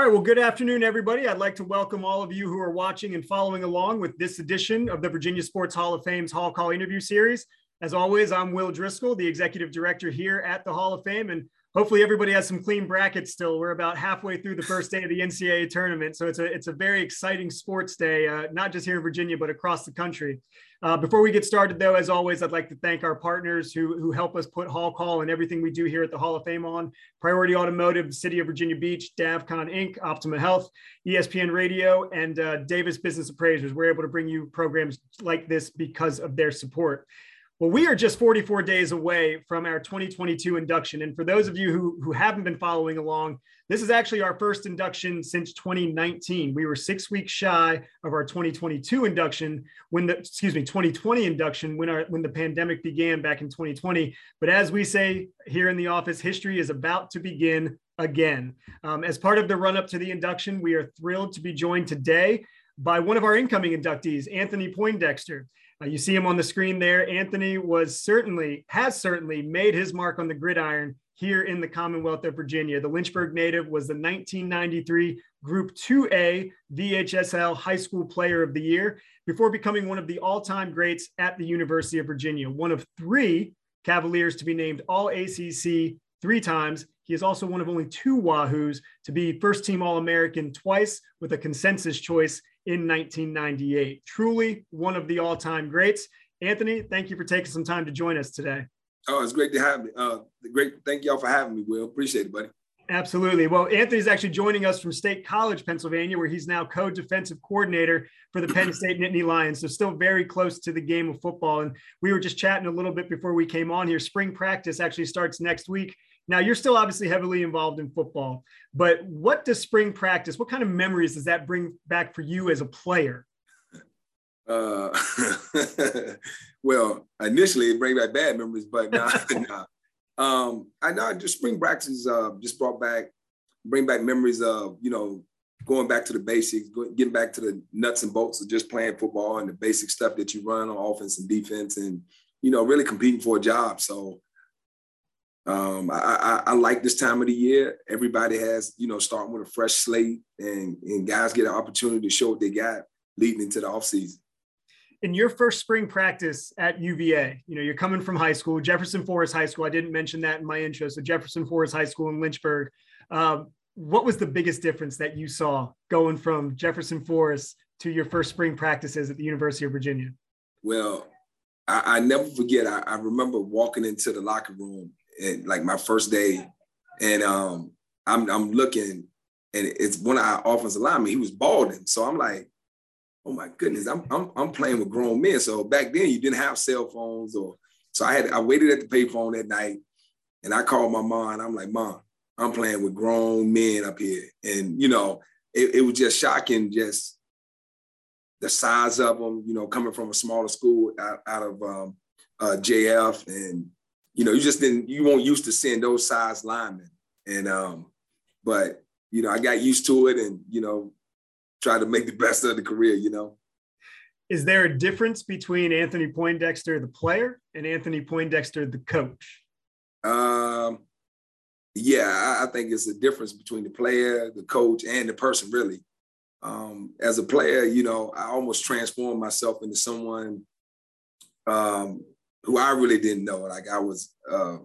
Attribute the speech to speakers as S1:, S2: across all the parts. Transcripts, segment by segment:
S1: All right. Well, good afternoon, everybody. I'd like to welcome all of you who are watching and following along with this edition of the Virginia Sports Hall of Fame's Hall Call interview series. As always, I'm Will Driscoll, the executive director here at the Hall of Fame. And hopefully everybody has some clean brackets still. We're about halfway through the first day of the NCAA tournament. So it's a, it's a very exciting sports day, uh, not just here in Virginia, but across the country. Uh, before we get started, though, as always, I'd like to thank our partners who, who help us put Hall Call and everything we do here at the Hall of Fame on Priority Automotive, City of Virginia Beach, DavCon Inc., Optima Health, ESPN Radio, and uh, Davis Business Appraisers. We're able to bring you programs like this because of their support. Well, we are just 44 days away from our 2022 induction. And for those of you who, who haven't been following along, this is actually our first induction since 2019. We were six weeks shy of our 2022 induction when the, excuse me, 2020 induction when our, when the pandemic began back in 2020. But as we say here in the office, history is about to begin again. Um, as part of the run up to the induction, we are thrilled to be joined today by one of our incoming inductees, Anthony Poindexter. Uh, you see him on the screen there. Anthony was certainly, has certainly made his mark on the gridiron here in the Commonwealth of Virginia. The Lynchburg native was the 1993 Group 2A VHSL High School Player of the Year before becoming one of the all time greats at the University of Virginia, one of three Cavaliers to be named All ACC three times. He is also one of only two Wahoos to be first team All American twice with a consensus choice in 1998. Truly one of the all time greats. Anthony, thank you for taking some time to join us today.
S2: Oh, it's great to have me. Uh, great. Thank y'all for having me, Will. Appreciate it, buddy.
S1: Absolutely. Well, Anthony's actually joining us from State College, Pennsylvania, where he's now co-defensive coordinator for the Penn State Nittany Lions. So still very close to the game of football. And we were just chatting a little bit before we came on here. Spring practice actually starts next week. Now you're still obviously heavily involved in football, but what does spring practice, what kind of memories does that bring back for you as a player?
S2: Uh, well, initially it bring back bad memories, but nah. Um, I know just spring practice uh, just brought back, bring back memories of, you know, going back to the basics, getting back to the nuts and bolts of just playing football and the basic stuff that you run on offense and defense and, you know, really competing for a job. So um, I, I, I, like this time of the year. Everybody has, you know, starting with a fresh slate and, and guys get an opportunity to show what they got leading into the offseason.
S1: In your first spring practice at UVA, you know, you're coming from high school, Jefferson Forest High School. I didn't mention that in my intro. So Jefferson Forest High School in Lynchburg. Um, what was the biggest difference that you saw going from Jefferson Forest to your first spring practices at the University of Virginia?
S2: Well, I, I never forget. I, I remember walking into the locker room and like my first day, and um, I'm I'm looking, and it's one of our offensive linemen. He was balding, so I'm like, oh my goodness, I'm I'm I'm playing with grown men. So back then you didn't have cell phones, or so I had I waited at the payphone that night, and I called my mom. And I'm like, mom, I'm playing with grown men up here, and you know, it, it was just shocking, just the size of them. You know, coming from a smaller school out, out of um, uh, JF and you know, you just didn't, you weren't used to seeing those size linemen. And, um, but, you know, I got used to it and, you know, try to make the best of the career, you know.
S1: Is there a difference between Anthony Poindexter, the player, and Anthony Poindexter, the coach?
S2: Um, yeah, I, I think it's a difference between the player, the coach, and the person, really. Um, as a player, you know, I almost transformed myself into someone um, who I really didn't know. Like I was, uh,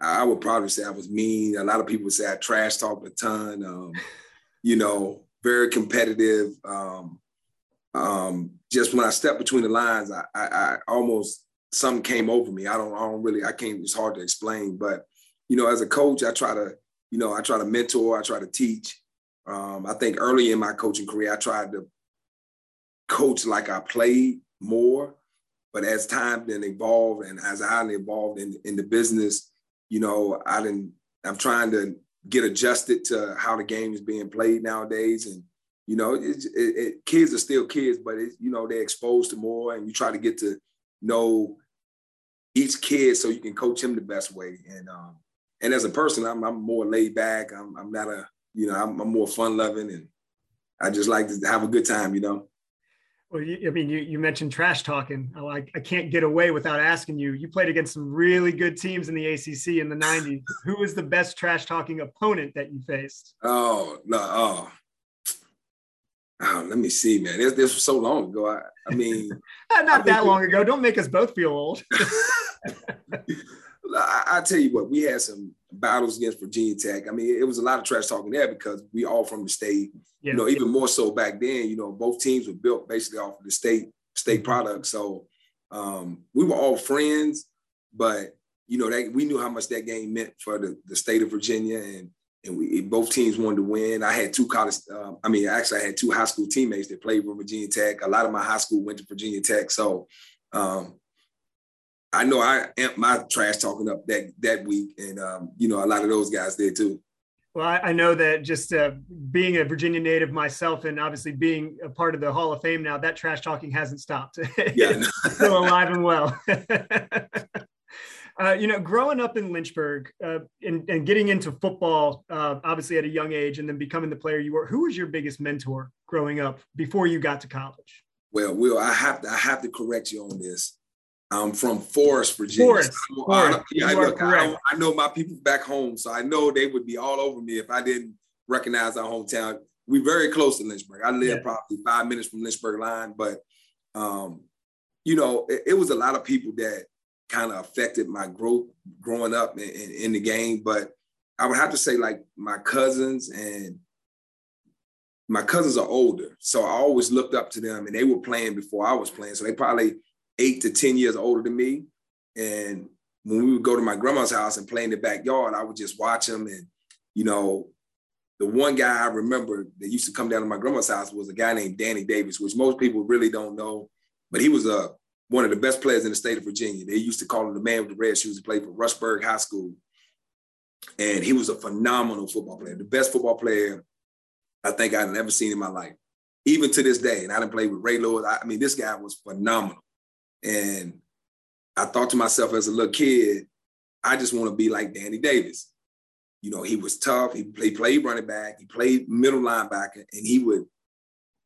S2: I would probably say I was mean. A lot of people say I trash talked a ton. Um, you know, very competitive. Um, um, just when I stepped between the lines, I, I, I, almost something came over me. I don't, I don't really, I can't. It's hard to explain. But you know, as a coach, I try to, you know, I try to mentor. I try to teach. Um, I think early in my coaching career, I tried to coach like I played more. But as time then evolved and as I evolved in, in the business, you know, I didn't, I'm trying to get adjusted to how the game is being played nowadays. And, you know, it, it, it, kids are still kids, but, you know, they're exposed to more and you try to get to know each kid so you can coach him the best way. And, um, and as a person, I'm, I'm more laid back. I'm, I'm not a, you know, I'm, I'm more fun loving and I just like to have a good time, you know?
S1: Well, you, I mean, you, you mentioned trash talking. Oh, I, I can't get away without asking you. You played against some really good teams in the ACC in the 90s. Who was the best trash talking opponent that you faced?
S2: Oh, no. Oh, ah, let me see, man. This, this was so long ago. I, I mean, ah,
S1: not I that long ago. Don't make us both feel old.
S2: I, I, tell you what, we had some battles against Virginia Tech. I mean, it was a lot of trash talking there because we all from the state. Yeah. You know, even more so back then. You know, both teams were built basically off of the state state mm-hmm. product. So um, we were all friends, but you know that we knew how much that game meant for the, the state of Virginia, and and we both teams wanted to win. I had two college, uh, I mean, actually, I had two high school teammates that played for Virginia Tech. A lot of my high school went to Virginia Tech, so um, I know I amped my trash talking up that that week, and um, you know, a lot of those guys did too.
S1: Well, I, I know that just uh, being a Virginia native myself, and obviously being a part of the Hall of Fame now, that trash talking hasn't stopped. Yeah, still alive and well. Uh, you know, growing up in Lynchburg uh, and, and, getting into football, uh, obviously at a young age, and then becoming the player you were, who was your biggest mentor growing up before you got to college?
S2: Well, Will, I have to, I have to correct you on this. I'm from Forest, Virginia.
S1: Forest.
S2: So
S1: Forest. I,
S2: yeah, look, I, I, know my people back home, so I know they would be all over me if I didn't recognize our hometown. We're very close to Lynchburg. I live yeah. probably five minutes from Lynchburg line, but um, you know, it, it was a lot of people that kind of affected my growth growing up in, in, in, the game. But I would have to say, like my cousins and my cousins are older, so I always looked up to them, and they were playing before I was playing. So they probably eight to ten years older than me. And when we would go to my grandma's house and play in the backyard, I would just watch them. And you know, the one guy I remember that used to come down to my grandma's house was a guy named Danny Davis, which most people really don't know, but he was a one of the best players in the state of Virginia. They used to call him the man with the red shoes. He played for Rustburg High School. And he was a phenomenal football player, the best football player I think I've ever seen in my life, even to this day. And I didn't play with Ray Lewis. I, I mean, this guy was phenomenal. And I thought to myself as a little kid, I just want to be like Danny Davis. You know, he was tough. He played, played running back. He played middle linebacker, and he would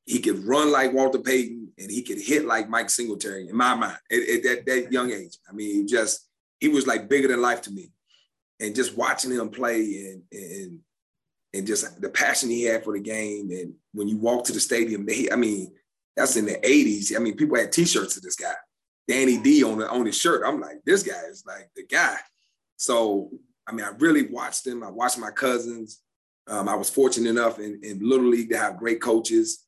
S2: he could run like Walter Payton and he could hit like Mike Singletary in my mind at, at that, that young age. I mean, he just he was like bigger than life to me. And just watching him play and and and just the passion he had for the game. And when you walk to the stadium, they, I mean, that's in the 80s. I mean, people had t-shirts of this guy, Danny D on the on his shirt. I'm like, this guy is like the guy. So I mean, I really watched him. I watched my cousins. Um, I was fortunate enough in, in Little League to have great coaches.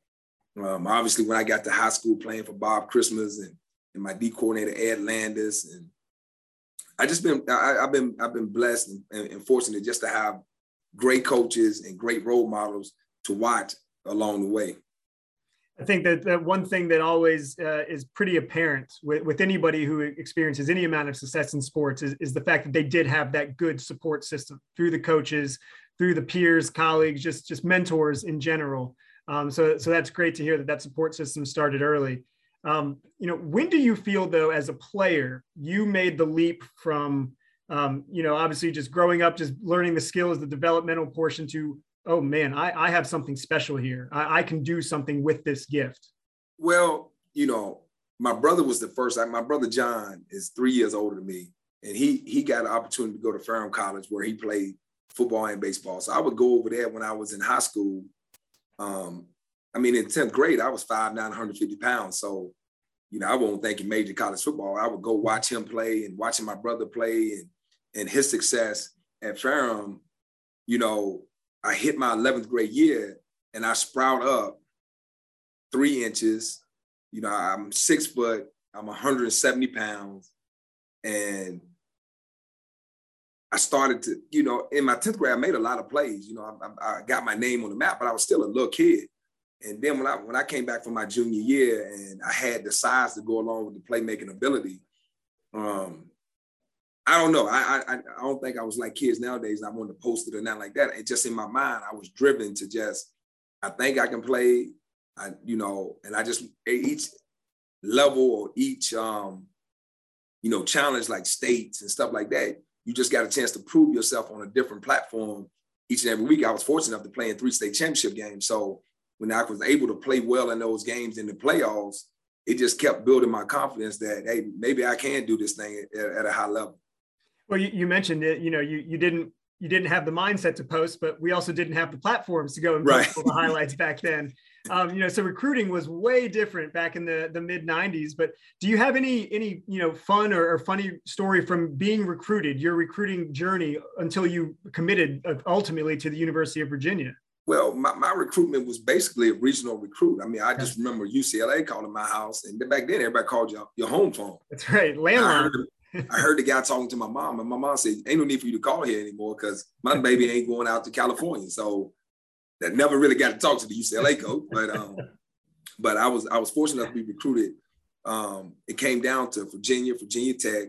S2: Um, obviously, when I got to high school playing for Bob Christmas and, and my D coordinator Ed Landis, and I just been I, have been I've been blessed and, and, fortunate just to have great coaches and great role models to watch along the way.
S1: I think that, that one thing that always uh, is pretty apparent with, with anybody who experiences any amount of success in sports is, is the fact that they did have that good support system through the coaches, through the peers, colleagues, just just mentors in general. Um, so, so that's great to hear that that support system started early. Um, you know, when do you feel though, as a player, you made the leap from, um, you know, obviously just growing up, just learning the skills, the developmental portion to, oh man, I, I have something special here. I, I can do something with this gift.
S2: Well, you know, my brother was the first. My brother John is three years older than me, and he he got an opportunity to go to Ferrum College where he played football and baseball. So I would go over there when I was in high school um, I mean, in 10th grade, I was 5'9", 150 pounds. So, you know, I won't think he major college football. I would go watch him play and watching my brother play and, and his success at Ferrum, you know, I hit my 11th grade year and I sprout up three inches. You know, I'm six foot, I'm 170 pounds. And I started to, you know, in my 10th grade, I made a lot of plays. You know, I, I, got my name on the map, but I was still a little kid. And then when I when I came back from my junior year and I had the size to go along with the playmaking ability, um, I don't know. I, I I don't think I was like kids nowadays. I wanted to post it or not like that. It just in my mind, I was driven to just, I think I can play. I, you know, and I just each level or each um, you know, challenge like states and stuff like that you just got a chance to prove yourself on a different platform each and every week. I was fortunate enough to play in three state championship games. So when I was able to play well in those games in the playoffs, it just kept building my confidence that hey, maybe I can do this thing at, at a high level.
S1: Well, you, you mentioned it. You know, you you didn't you didn't have the mindset to post, but we also didn't have the platforms to go and post right. the highlights back then. Um, you know, so recruiting was way different back in the, the mid '90s. But do you have any any you know fun or, or, funny story from being recruited, your recruiting journey until you committed uh, ultimately to the University of Virginia?
S2: Well, my, my recruitment was basically a regional recruit. I mean, I just remember UCLA calling my house, and back then everybody called you your home phone.
S1: That's right, landline.
S2: I heard the guy talking to my mom, and my mom said, "Ain't no need for you to call here anymore because my baby ain't going out to California." So that never really got to talk to the UCLA coach, but um, but I was I was fortunate enough to be recruited. Um, it came down to Virginia, Virginia Tech,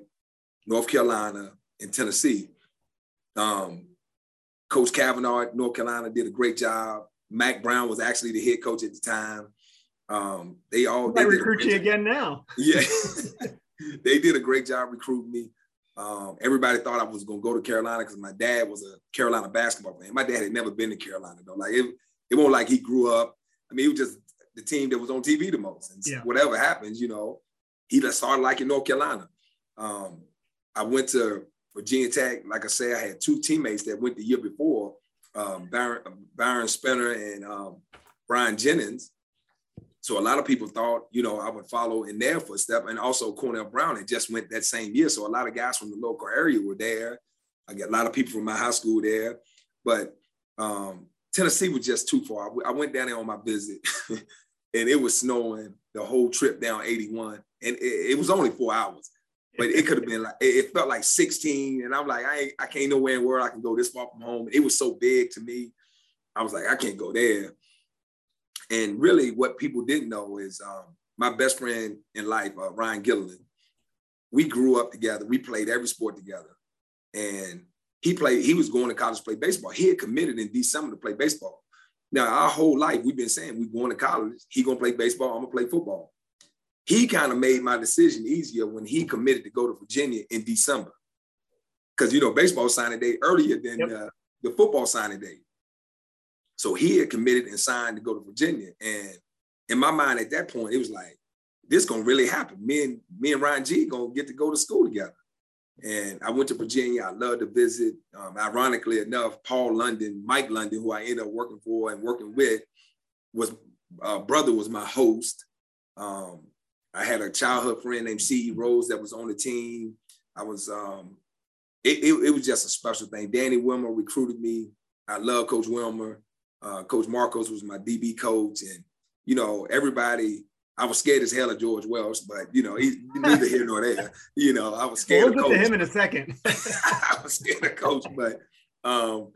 S2: North Carolina, and Tennessee. Um, coach Kavanaugh at North Carolina did a great job. Mack Brown was actually the head coach at the time. Um, they all
S1: they recruit you again now.
S2: Yeah. they did a great job recruiting me. Um, everybody thought I was going to go to Carolina because my dad was a Carolina basketball fan. My dad had never been to Carolina though. Like it, it wasn't like he grew up. I mean, it was just the team that was on TV the most. And yeah. whatever happens, you know, he just started liking North Carolina. Um, I went to Virginia Tech. Like I said, I had two teammates that went the year before, um, Byron, Byron Spinner and um, Brian Jennings. So a lot of people thought, you know, I would follow in their footstep. And also Cornell Brown had just went that same year. So a lot of guys from the local area were there. I get a lot of people from my high school there. But um, Tennessee was just too far. I went down there on my visit and it was snowing the whole trip down 81. And it, it was only four hours. But it could have been like it felt like 16. And I'm like, I I can't nowhere in the world I can go this far from home. It was so big to me. I was like, I can't go there. And really, what people didn't know is um, my best friend in life, uh, Ryan Gilliland. We grew up together. We played every sport together, and he played. He was going to college to play baseball. He had committed in December to play baseball. Now, our whole life, we've been saying we're going to college. He gonna play baseball. I'm gonna play football. He kind of made my decision easier when he committed to go to Virginia in December, because you know baseball signing day earlier than yep. uh, the football signing day. So he had committed and signed to go to Virginia. And in my mind at that point, it was like, this gonna really happen. Me and me and Ryan G gonna get to go to school together. And I went to Virginia. I loved to visit. Um, ironically enough, Paul London, Mike London, who I ended up working for and working with, was uh, brother was my host. Um, I had a childhood friend named C.E. Rose that was on the team. I was um, it, it, it was just a special thing. Danny Wilmer recruited me. I love Coach Wilmer. Uh, coach Marcos was my DB coach, and you know everybody. I was scared as hell of George Welsh, but you know he neither here nor there. You know I was scared.
S1: We'll
S2: of
S1: to him in a second.
S2: I was scared of coach, but um,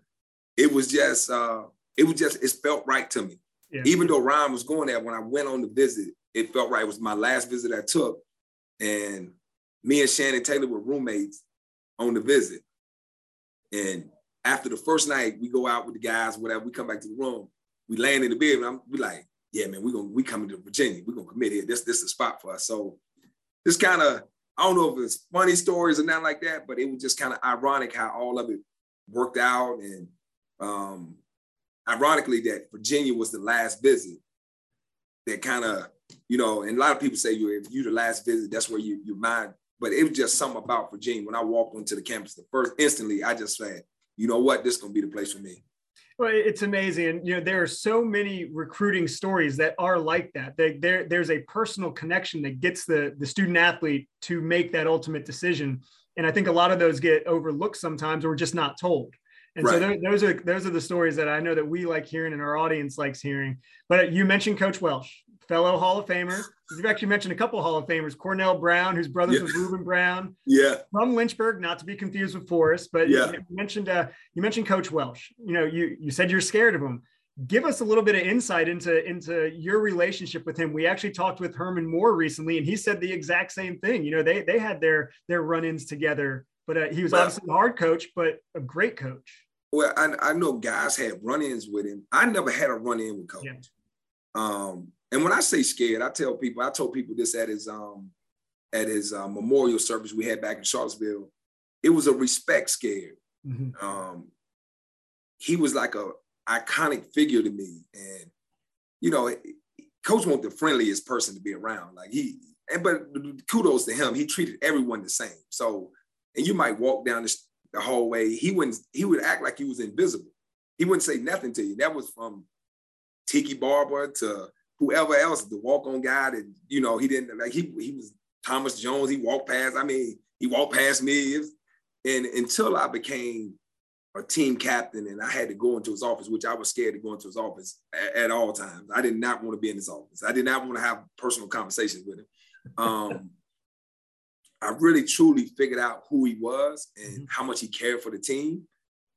S2: it was just uh, it was just it felt right to me. Yeah. Even though Ryan was going there, when I went on the visit, it felt right. It was my last visit I took, and me and Shannon Taylor were roommates on the visit, and after the first night, we go out with the guys, whatever. We come back to the room. We land in the bed, and I'm we like, yeah, man, we gonna we coming to Virginia. We gonna commit here. This this is a spot for us. So this kind of I don't know if it's funny stories or not like that, but it was just kind of ironic how all of it worked out. And um, ironically, that Virginia was the last visit that kind of, you know, and a lot of people say you if you the last visit, that's where you your mind. But it was just something about Virginia. When I walked onto the campus, the first instantly, I just said, you know what, this is gonna be the place for me.
S1: Well, it's amazing. And, you know, there are so many recruiting stories that are like that. They, there, there's a personal connection that gets the, the student athlete to make that ultimate decision. And I think a lot of those get overlooked sometimes or just not told. And right. so those are those are the stories that I know that we like hearing and our audience likes hearing. But you mentioned Coach Welsh fellow Hall of Famer. You've actually mentioned a couple Hall of Famers, Cornell Brown, whose brothers yeah. with Ruben Brown.
S2: Yeah.
S1: From Lynchburg, not to be confused with Forest, but yeah. you mentioned uh, you mentioned Coach Welsh. You know, you you said you're scared of him. Give us a little bit of insight into into your relationship with him. We actually talked with Herman Moore recently, and he said the exact same thing. You know, they they had their their run-ins together, but uh, he was well, obviously a hard coach, but a great coach.
S2: Well, I, I know guys had run-ins with him. I never had a run-in with coach. Yeah. Um, and when I say scared, I tell people, I told people this at his um at his uh, memorial service we had back in Charlottesville. It was a respect scare. Mm-hmm. Um, he was like a iconic figure to me, and you know, Coach wasn't the friendliest person to be around. Like he, and but kudos to him, he treated everyone the same. So, and you might walk down the the hallway, he wouldn't he would act like he was invisible. He wouldn't say nothing to you. That was from Tiki Barber to whoever else, the walk-on guy that, you know, he didn't like he he was Thomas Jones, he walked past. I mean, he walked past me. Was, and until I became a team captain and I had to go into his office, which I was scared to go into his office at, at all times. I did not want to be in his office. I did not want to have personal conversations with him. Um, I really truly figured out who he was and mm-hmm. how much he cared for the team.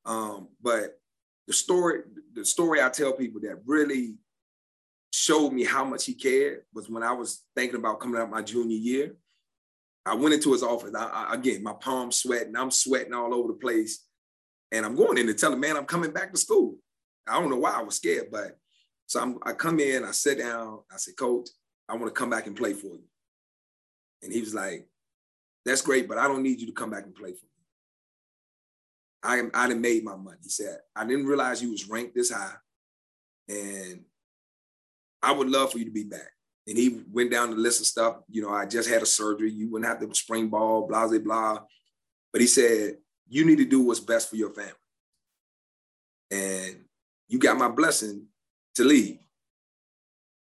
S2: Um, but the story, the story I tell people that really showed me how much he cared was when I was thinking about coming out my junior year. I went into his office. I, I, again, my palms sweating. I'm sweating all over the place. And I'm going in to tell him, man, I'm coming back to school. I don't know why I was scared, but so I'm, I come in, I sit down, I said, Coach, I want to come back and play for you. And he was like, That's great, but I don't need you to come back and play for me. I I done made my money. He said, I didn't realize you was ranked this high. And I would love for you to be back. And he went down the list of stuff. You know, I just had a surgery. You wouldn't have to spring ball, blah, blah, blah. But he said, you need to do what's best for your family. And you got my blessing to leave.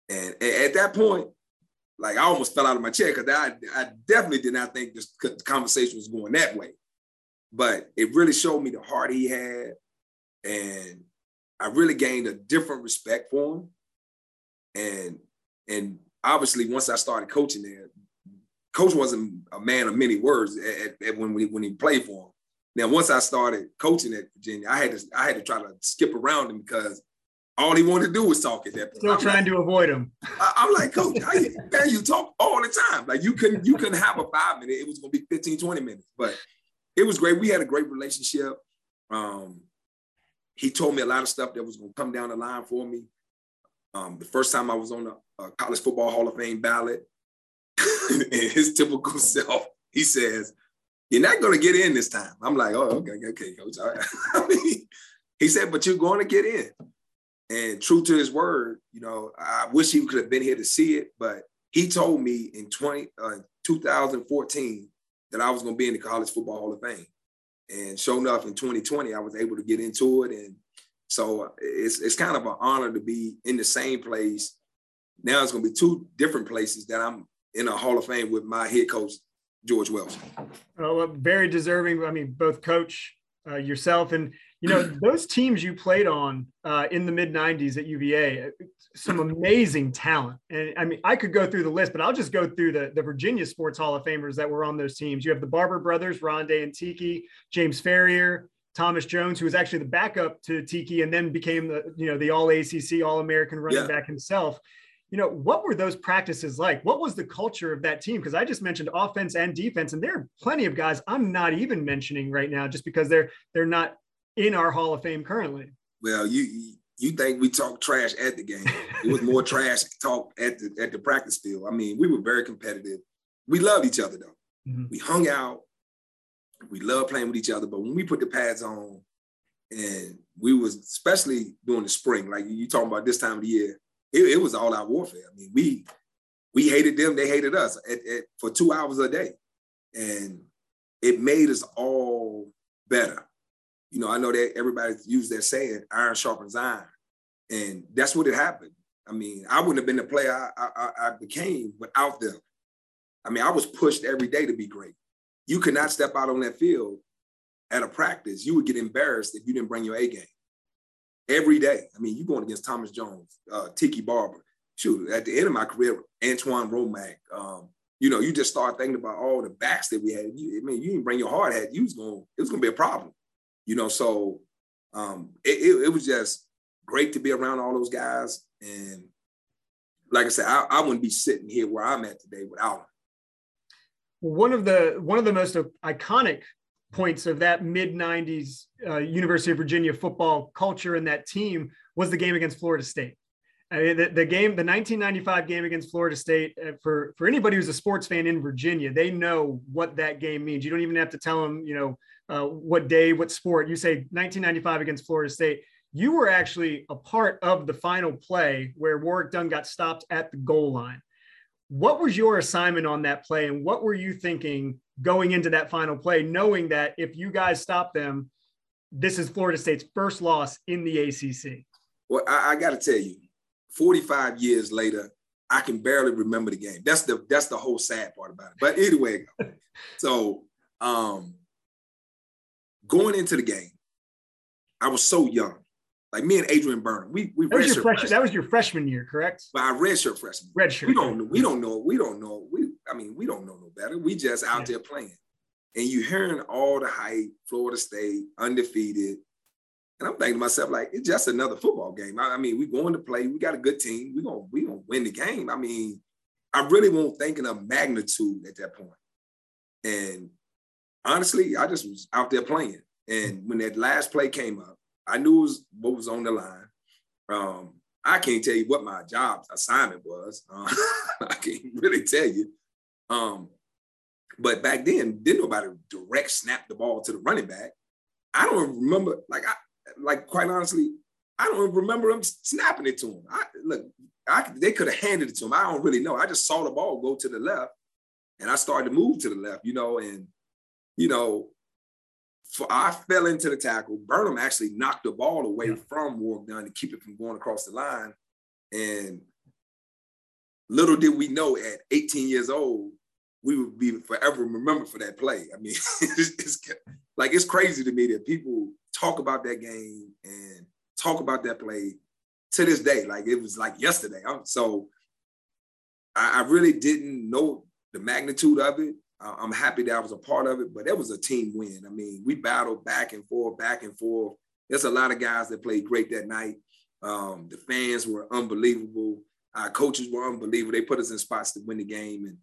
S2: And at that point, like I almost fell out of my chair because I, I definitely did not think this conversation was going that way. But it really showed me the heart he had. And I really gained a different respect for him. And and obviously once I started coaching there, coach wasn't a man of many words at, at when we when he played for him. Now, once I started coaching at Virginia, I had to I had to try to skip around him because all he wanted to do was talk at that point.
S1: Still I'm trying like, to avoid him.
S2: I, am like, coach, how you, man, you talk all the time. Like you couldn't you couldn't have a five minute. It was gonna be 15, 20 minutes. But it was great. We had a great relationship. Um, he told me a lot of stuff that was gonna come down the line for me. Um, the first time I was on uh, College Football Hall of Fame ballot, and his typical self, he says, you're not going to get in this time. I'm like, oh, okay, okay, coach. He said, but you're going to get in. And true to his word, you know, I wish he could have been here to see it, but he told me in 20, uh, 2014 that I was going to be in the College Football Hall of Fame. And sure enough, in 2020, I was able to get into it. And so it's, it's kind of an honor to be in the same place. Now it's going to be two different places that I'm in a Hall of Fame with my head coach, George Welsh.
S1: Oh, very deserving. I mean, both coach uh, yourself and you know those teams you played on uh, in the mid '90s at UVA, uh, some amazing talent. And I mean, I could go through the list, but I'll just go through the the Virginia Sports Hall of Famers that were on those teams. You have the Barber brothers, Rondé and Tiki, James Farrior, Thomas Jones, who was actually the backup to Tiki, and then became the you know the All ACC All American running yeah. back himself you know, what were those practices like? What was the culture of that team? Because I just mentioned offense and defense, and there are plenty of guys I'm not even mentioning right now just because they're they're not in our Hall of Fame currently.
S2: Well, you you think we talk trash at the game? It was more trash talk at the at the practice field. I mean, we were very competitive. We loved each other though. Mm-hmm. We hung out. We love playing with each other. But when we put the pads on, and we was especially during the spring, like you talking about this time of the year, it, it was all out warfare. I mean, we we hated them, they hated us at, at, for two hours a day, and it made us all better. You know, I know that everybody used that saying, "Iron sharpens iron," and that's what it happened. I mean, I wouldn't have been the player I, I, I became without them. I mean, I was pushed every day to be great. You could not step out on that field at a practice. You would get embarrassed if you didn't bring your A game every day. I mean, you're going against Thomas Jones, uh, Tiki Barber. Shoot, at the end of my career, Antwoine Womack. Um, you know, you just start thinking about all the backs that we had. You, I mean, you didn't bring your hard hat. You was going, it was going to be a problem. You know, so um, it, it, it, was just great to be around all those guys. And like I said, I, I wouldn't be sitting here where I'm at today without them.
S1: One of the one of the most iconic points of that mid 90s uh, University of Virginia football culture and that team was the game against Florida State. I mean, the, the, game, the 1995 game against Florida State, uh, for, for anybody who's a sports fan in Virginia, they know what that game means. You don't even have to tell them, you know, uh, what day, what sport. You say 1995 against Florida State. You were actually a part of the final play where Warrick Dunn got stopped at the goal line. What was your assignment on that play, and what were you thinking going into that final play, knowing that if you guys stop them, this is Florida State's first loss in the ACC?
S2: Well, I, I got to tell you, 45 years later, I can barely remember the game. That's the that's the whole sad part about it. But anyway, so um going into the game, I was so young. Like me and Adrian Burnim, we we
S1: that was, your freshman, that was your freshman year, correct?
S2: But I redshirt freshman.
S1: Redshirt.
S2: We don't know. we don't know we don't know we I mean we don't know no better. We just out yeah. there playing, and you hearing all the hype, Florida State undefeated, and I'm thinking to myself like it's just another football game. I, I mean we going to play. We got a good team. We gonna we gonna win the game. I mean I really won't thinking of magnitude at that point. And honestly, I just was out there playing. And when that last play came up, I knew was what was on the line. Um, I can't tell you what my job assignment was. I can't really tell you. Um, but back then, didn't nobody direct snap the ball to the running back. I don't remember, like I like quite honestly, I don't remember them snapping it to him. I look, I they could have handed it to him. I don't really know. I just saw the ball go to the left, and I started to move to the left, you know, and you know, for, I fell into the tackle. Burnim actually knocked the ball away yeah. from Dunn to keep it from going across the line. And little did we know at 18 years old, we would be forever remembered for that play. I mean, it's, it's, like it's crazy to me that people talk about that game and talk about that play to this day. Like it was like yesterday. I'm, so I, I really didn't know the magnitude of it. I'm happy that I was a part of it, but it was a team win. I mean, we battled back and forth, back and forth. There's a lot of guys that played great that night. Um, the fans were unbelievable. Our coaches were unbelievable. They put us in spots to win the game, and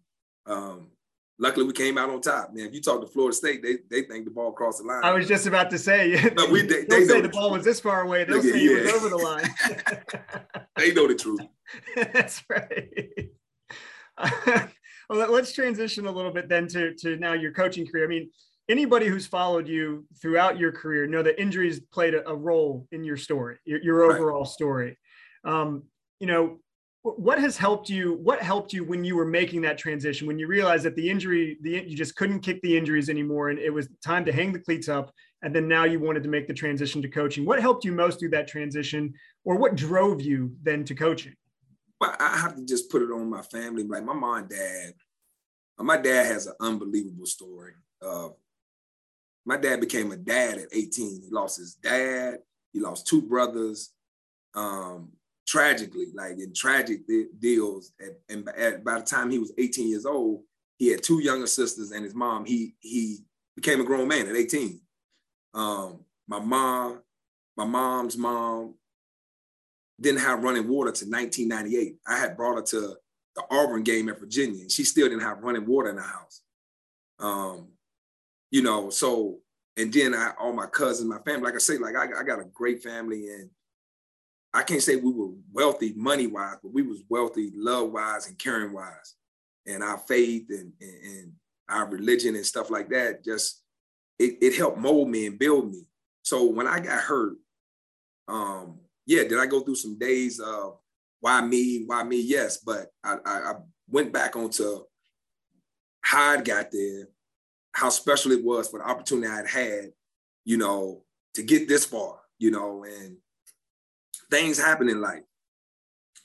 S2: um, luckily we came out on top. Man, if you talk to Florida State, they they think the ball crossed the line.
S1: I was just about to say, but we they, they say the ball was this far away. They'll say yeah. it was over the line.
S2: they know the truth.
S1: That's right. Well, let's transition a little bit then to, to now your coaching career. I mean, anybody who's followed you throughout your career know that injuries played a, a role in your story, your, your overall right. story. Um, you know, what has helped you? What helped you when you were making that transition? When you realized that the injury, the you just couldn't kick the injuries anymore, and it was time to hang the cleats up, and then now you wanted to make the transition to coaching. What helped you most through that transition, or what drove you then to coaching?
S2: Well, I have to just put it on my family. Like my mom and dad, my dad has an unbelievable story. Uh, my dad became a dad at 18. He lost his dad. He lost two brothers. Um, tragically, like in tragic deals. At, and at, by the time he was 18 years old, he had two younger sisters and his mom. He he became a grown man at 18. Um, my mom, my mom's mom, didn't have running water to 1998. I had brought her to the Auburn game at Virginia, and she still didn't have running water in the house. Um, you know, so and then I all my cousins, my family, like I say, like I, I got a great family, and I can't say we were wealthy money wise, but we was wealthy love wise and caring wise, and our faith and, and, and our religion and stuff like that just it, it helped mold me and build me. So when I got hurt, um, yeah, did I go through some days of why me, why me? Yes, but I, I, I went back onto how I got there, how special it was for the opportunity I'd had, you know, to get this far, you know, and things happen in life.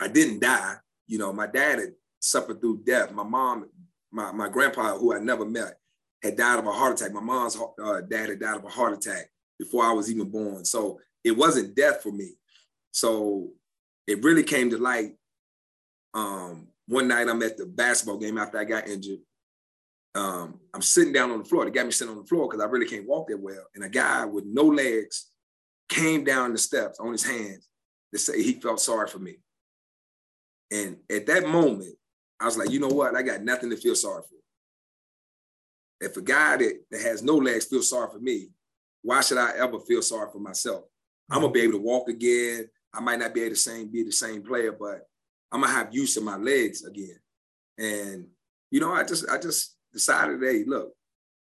S2: I didn't die, you know, my dad had suffered through death. My mom, my, my grandpa, who I never met, had died of a heart attack. My mom's uh, dad had died of a heart attack before I was even born. So it wasn't death for me. So it really came to light. Um, one night I'm at the basketball game after I got injured. Um, I'm sitting down on the floor. They got me sitting on the floor because I really can't walk that well. And a guy with no legs came down the steps on his hands to say he felt sorry for me. And at that moment, I was like, you know what? I got nothing to feel sorry for. If a guy that, that has no legs feels sorry for me, why should I ever feel sorry for myself? I'm gonna be able to walk again. I might not be able to same, be the same player, but I'm gonna have use of my legs again. And you know, I just I just decided, hey, look,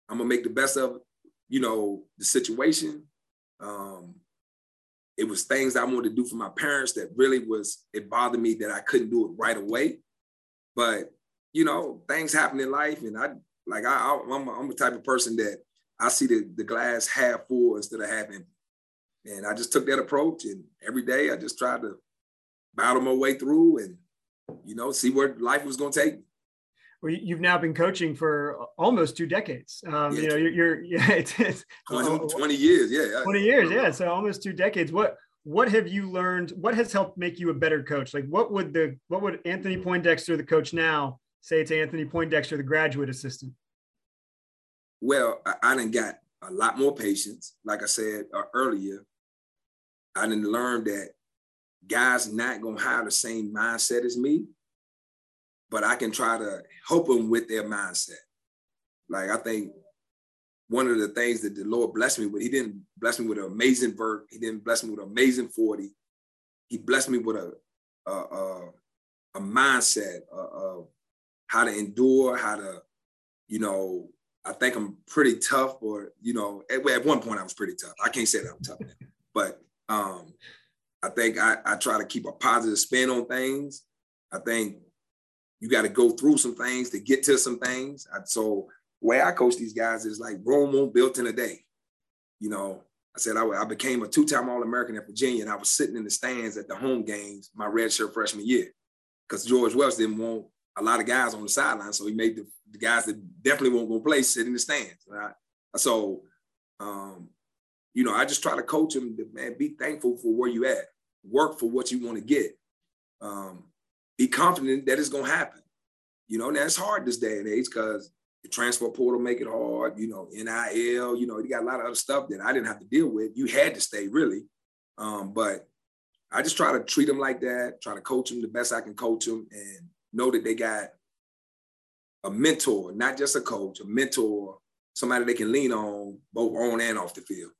S2: I'm gonna make the best of you know the situation. Um, it was things I wanted to do for my parents that really was it bothered me that I couldn't do it right away. But you know, things happen in life, and I like I, I'm, I'm the type of person that I see the, the glass half full instead of half empty. And I just took that approach, and every day I just tried to battle my way through and you know see where life was going to take me.
S1: Well, you've now been coaching for almost two decades. Um, yeah, you know, you're, you're yeah, it's, it's
S2: 20, 20, years, yeah,
S1: 20 years, yeah. So almost two decades. What what have you learned? What has helped make you a better coach? Like, what would the what would Anthony Poindexter, the coach now, say to Anthony Poindexter, the graduate assistant?
S2: Well, I, I didn't got a lot more patience. Like I said uh, earlier, I didn't learn that guys not gonna have the same mindset as me, but I can try to help them with their mindset. Like I think one of the things that the Lord blessed me with, He didn't bless me with an amazing vert. He didn't bless me with an amazing forty. He blessed me with a a, a, a mindset of how to endure, how to, you know, I think I'm pretty tough, or you know, at, at one point I was pretty tough. I can't say that I'm tough, now, but um, I think I, I try to keep a positive spin on things. I think you got to go through some things to get to some things. I, so way I coach these guys is like Rome won't built in a day. You know, I said I, I became a two-time All-American at Virginia, and I was sitting in the stands at the home games my redshirt freshman year because George Welsh didn't want a lot of guys on the sideline, so he made the, the guys that definitely won't go play sit in the stands. Right? So, um, you know, I just try to coach to man, be thankful for where you at, work for what you want to get, um, be confident that it's gonna happen. You know, now it's hard this day and age because the transfer portal make it hard. You know, NIL. You know, you got a lot of other stuff that I didn't have to deal with. You had to stay really, um, but I just try to treat them like that. Try to coach them the best I can coach them, and know that they got a mentor, not just a coach, a mentor, somebody they can lean on both on and off the field.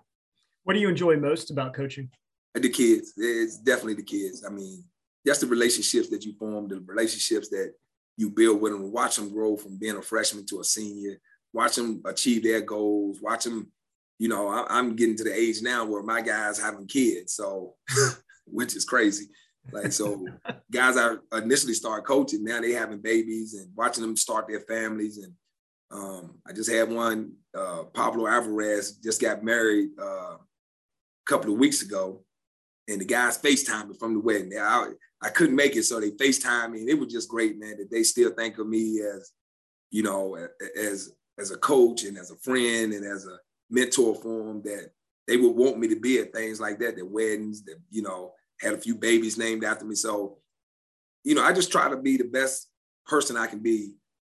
S1: What do you enjoy most about coaching?
S2: The kids. It's definitely the kids. I mean, that's the relationships that you form, the relationships that you build with them, watch them grow from being a freshman to a senior, watch them achieve their goals, watch them, you know, I, am getting to the age now where my guys having kids. So, which is crazy. Like, so guys I initially started coaching, now they having babies and watching them start their families. And um, I just had one, uh, Pablo Alvarez just got married uh, couple of weeks ago, and the guys FaceTimed me from the wedding. I, I couldn't make it, so they FaceTimed me, and it was just great, man, that they still think of me as, you know, as as a coach and as a friend and as a mentor for them that they would want me to be at things like that, their weddings, that, you know, had a few babies named after me. So, you know, I just try to be the best person I can be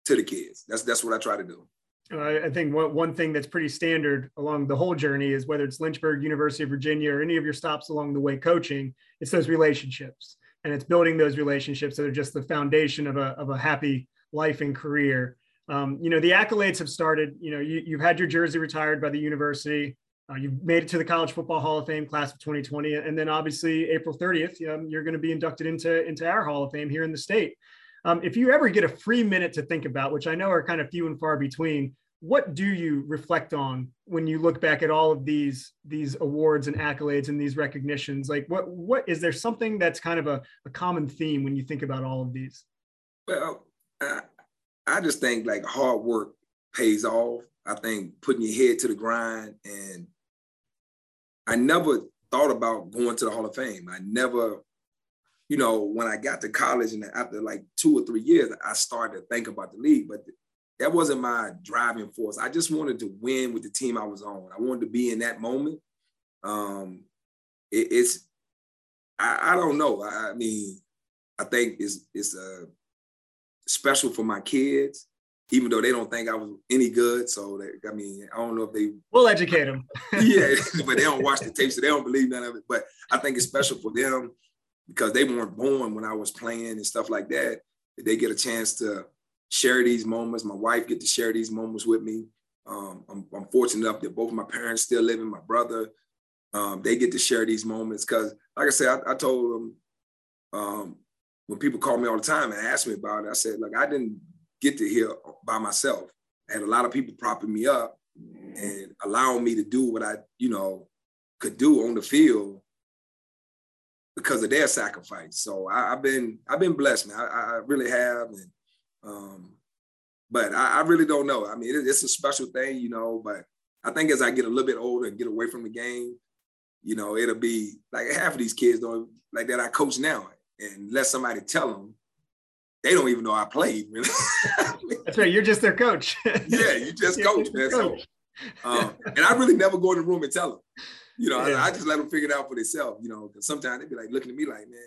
S2: to the kids. That's that's what I try to do.
S1: I think one, one thing that's pretty standard along the whole journey is whether it's Lynchburg, University of Virginia, or any of your stops along the way coaching, it's those relationships. And it's building those relationships that are just the foundation of a, of a happy life and career. Um, you know, the accolades have started, you know, you, you've had your jersey retired by the university. Uh, you've made it to the College Football Hall of Fame class of 2020. And then obviously April 30th, um, you're going to be inducted into, into our Hall of Fame here in the state. Um, if you ever get a free minute to think about, which I know are kind of few and far between, what do you reflect on when you look back at all of these these awards and accolades and these recognitions? Like, what what is there something that's kind of a, a common theme when you think about all of these?
S2: Well, I, I just think like hard work pays off. I think putting your head to the grind and I never thought about going to the Hall of Fame. I never you know, when I got to college and after like two or three years, I started to think about the league, but that wasn't my driving force. I just wanted to win with the team I was on. I wanted to be in that moment. Um, it, it's, I, I, don't know. I, I, mean, I think it's it's uh, special for my kids, even though they don't think I was any good. So I mean, I don't know if they.
S1: We'll educate them.
S2: yeah, but they don't watch the tape, so they don't believe none of it. But I think it's special for them because they weren't born when I was playing and stuff like that. They get a chance to share these moments. My wife get to share these moments with me. Um, I'm, I'm, fortunate enough that both my parents still living. My brother, um, they get to share these moments because, like I said, I, I told them um, when people call me all the time and ask me about it, I said, like I didn't get to here by myself. I had a lot of people propping me up and allowing me to do what I, you know, could do on the field because of their sacrifice. So I, have been I've been blessed, man. I, I, really have, and Um, but I, I, really don't know. I mean, it, it's a special thing, you know. But I think as I get a little bit older and get away from the game, you know, it'll be like half of these kids don't like that I coach now, and let somebody tell them they don't even know I played. Really.
S1: That's right. You're just their coach.
S2: yeah, you just coach, man. Coach. So, um, and I really never go in the room and tell them. You know, yeah. I, I, just let them figure it out for themselves. You know, because sometimes they be like looking at me like, man,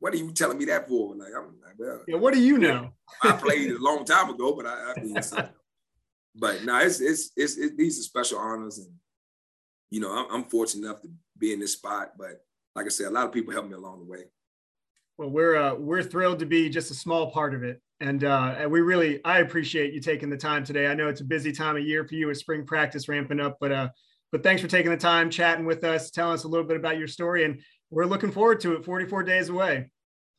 S2: what are you telling me that for? Like, I'm like, well,
S1: yeah, what do you know?
S2: I played a long time ago, but I, I mean, so, but no, it's, it's, it's it's these are special honors, and you know, I'm, I'm fortunate enough to be in this spot. But like I said, a lot of people helped me along the way.
S1: Well, we're uh, we're thrilled to be just a small part of it, and uh, and we really I appreciate you taking the time today. I know it's a busy time of year for you with spring practice ramping up, but uh, but thanks for taking the time, chatting with us, telling us a little bit about your story, and we're looking forward to it. 44 days away.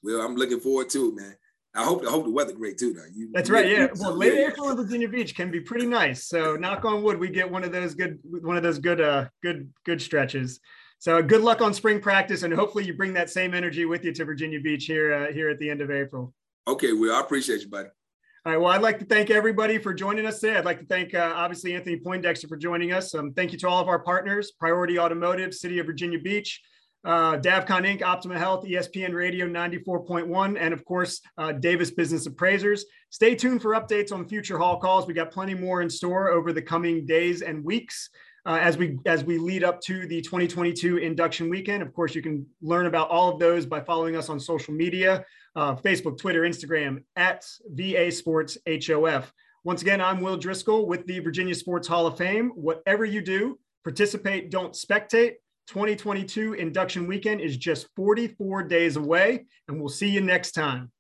S2: Well, I'm looking forward to it, man. I hope I hope the weather great too. Though.
S1: You, That's right. Yeah. Well, late yeah. April in Virginia Beach can be pretty nice. So knock on wood, we get one of those good one of those good uh good good stretches. So good luck on spring practice, and hopefully you bring that same energy with you to Virginia Beach here uh, here at the end of April.
S2: Okay, well, I appreciate you, buddy.
S1: All right. Well, I'd like to thank everybody for joining us today. I'd like to thank uh, obviously Anthony Poindexter for joining us. Um, thank you to all of our partners: Priority Automotive, City of Virginia Beach, uh, Davcon Inc., Optima Health, ESPN Radio 94.1, and of course, uh, Davis Business Appraisers. Stay tuned for updates on future hall calls. We got plenty more in store over the coming days and weeks uh, as we as we lead up to the 2022 induction weekend. Of course, you can learn about all of those by following us on social media, uh, Facebook, Twitter, Instagram at VA Sports HOF. Once again, I'm Will Driscoll with the Virginia Sports Hall of Fame. Whatever you do, participate, don't spectate. 2022 induction weekend is just 44 days away, and we'll see you next time.